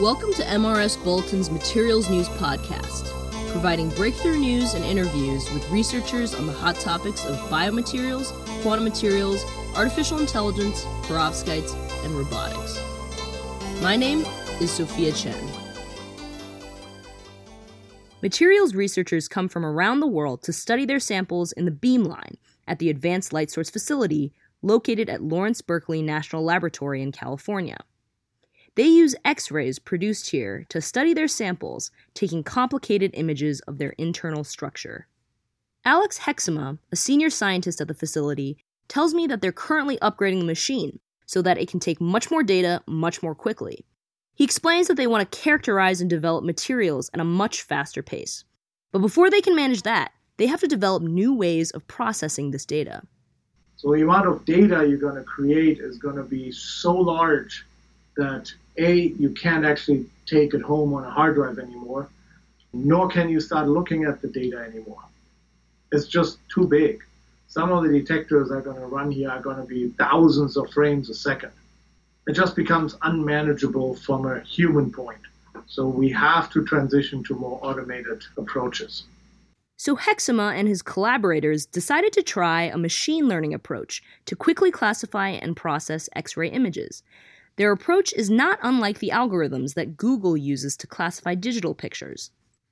Welcome to MRS Bulletin's Materials News Podcast, providing breakthrough news and interviews with researchers on the hot topics of biomaterials, quantum materials, artificial intelligence, perovskites, and robotics. My name is Sophia Chen. Materials researchers come from around the world to study their samples in the beamline at the Advanced Light Source Facility located at Lawrence Berkeley National Laboratory in California. They use X rays produced here to study their samples, taking complicated images of their internal structure. Alex Hexemer, a senior scientist at the facility, tells me that they're currently upgrading the machine so that it can take much more data much more quickly. He explains that they want to characterize and develop materials at a much faster pace. But before they can manage that, they have to develop new ways of processing this data. So the amount of data you're going to create is going to be so large that a you can't actually take it home on a hard drive anymore, nor can you start looking at the data anymore. It's just too big. Some of the detectors that are going to run here are going to be thousands of frames a second. It just becomes unmanageable from a human point. So we have to transition to more automated approaches. So Hexemer and his collaborators decided to try a machine learning approach to quickly classify and process X ray images. Their approach is not unlike the algorithms that Google uses to classify digital pictures.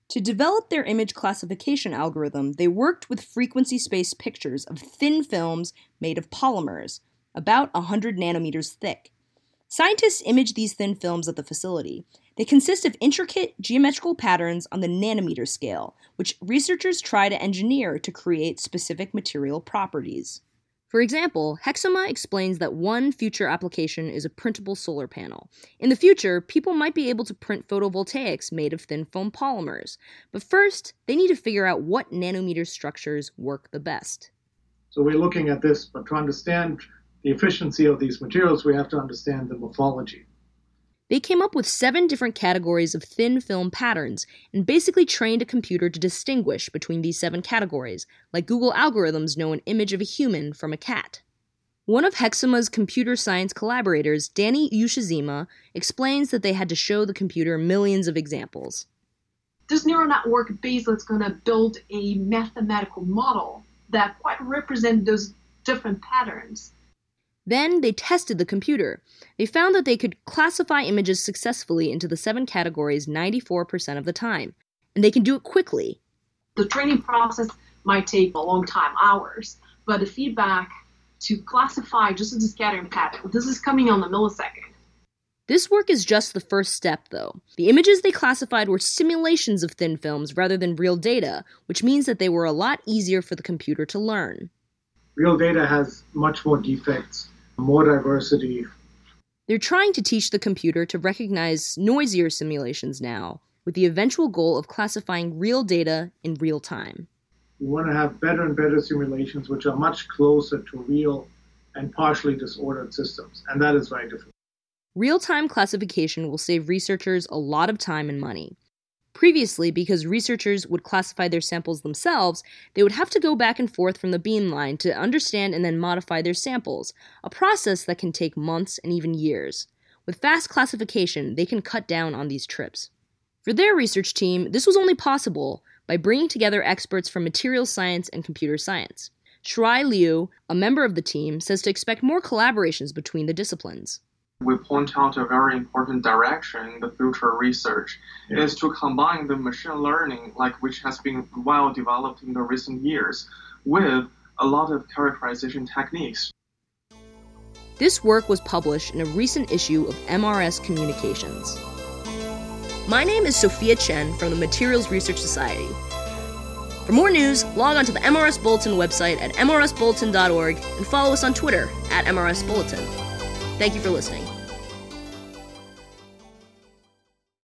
To develop their image classification algorithm, they worked with frequency space pictures of thin films made of polymers, about 100 nanometers thick. Scientists image these thin films at the facility. They consist of intricate geometrical patterns on the nanometer scale, which researchers try to engineer to create specific material properties. For example, Hexemer explains that one future application is a printable solar panel. In the future, people might be able to print photovoltaics made of thin film polymers. But first, they need to figure out what nanometer structures work the best. So we're looking at this, but to understand the efficiency of these materials, we have to understand the morphology. They came up with seven different categories of thin film patterns and basically trained a computer to distinguish between these seven categories, like Google algorithms know an image of a human from a cat. One of Hexemer's computer science collaborators, Danny Ushizima, explains that they had to show the computer millions of examples. This neural network base is going to build a mathematical model that quite represent those different patterns. Then they tested the computer. They found that they could classify images successfully into the seven categories 94% of the time, and they can do it quickly. The training process might take a long time, hours, but the feedback to classify just as a scattering pattern, this is coming on the millisecond. This work is just the first step, though. The images they classified were simulations of thin films rather than real data, which means that they were a lot easier for the computer to learn. Real data has much more defects more diversity. They're trying to teach the computer to recognize noisier simulations now, with the eventual goal of classifying real data in real time. We want to have better and better simulations which are much closer to real and partially disordered systems, and that is very difficult. Real time classification will save researchers a lot of time and money. Previously, because researchers would classify their samples themselves, they would have to go back and forth from the beamline to understand and then modify their samples, a process that can take months and even years. With fast classification, they can cut down on these trips. For their research team, this was only possible by bringing together experts from materials science and computer science. Shuai Liu, a member of the team, says to expect more collaborations between the disciplines we point out a very important direction in the future research yeah. is to combine the machine learning, like which has been well developed in the recent years, with a lot of characterization techniques. This work was published in a recent issue of MRS Communications. My name is Sophia Chen from the Materials Research Society. For more news, log on to the MRS Bulletin website at mrsbulletin.org and follow us on Twitter at MRS Bulletin. Thank you for listening.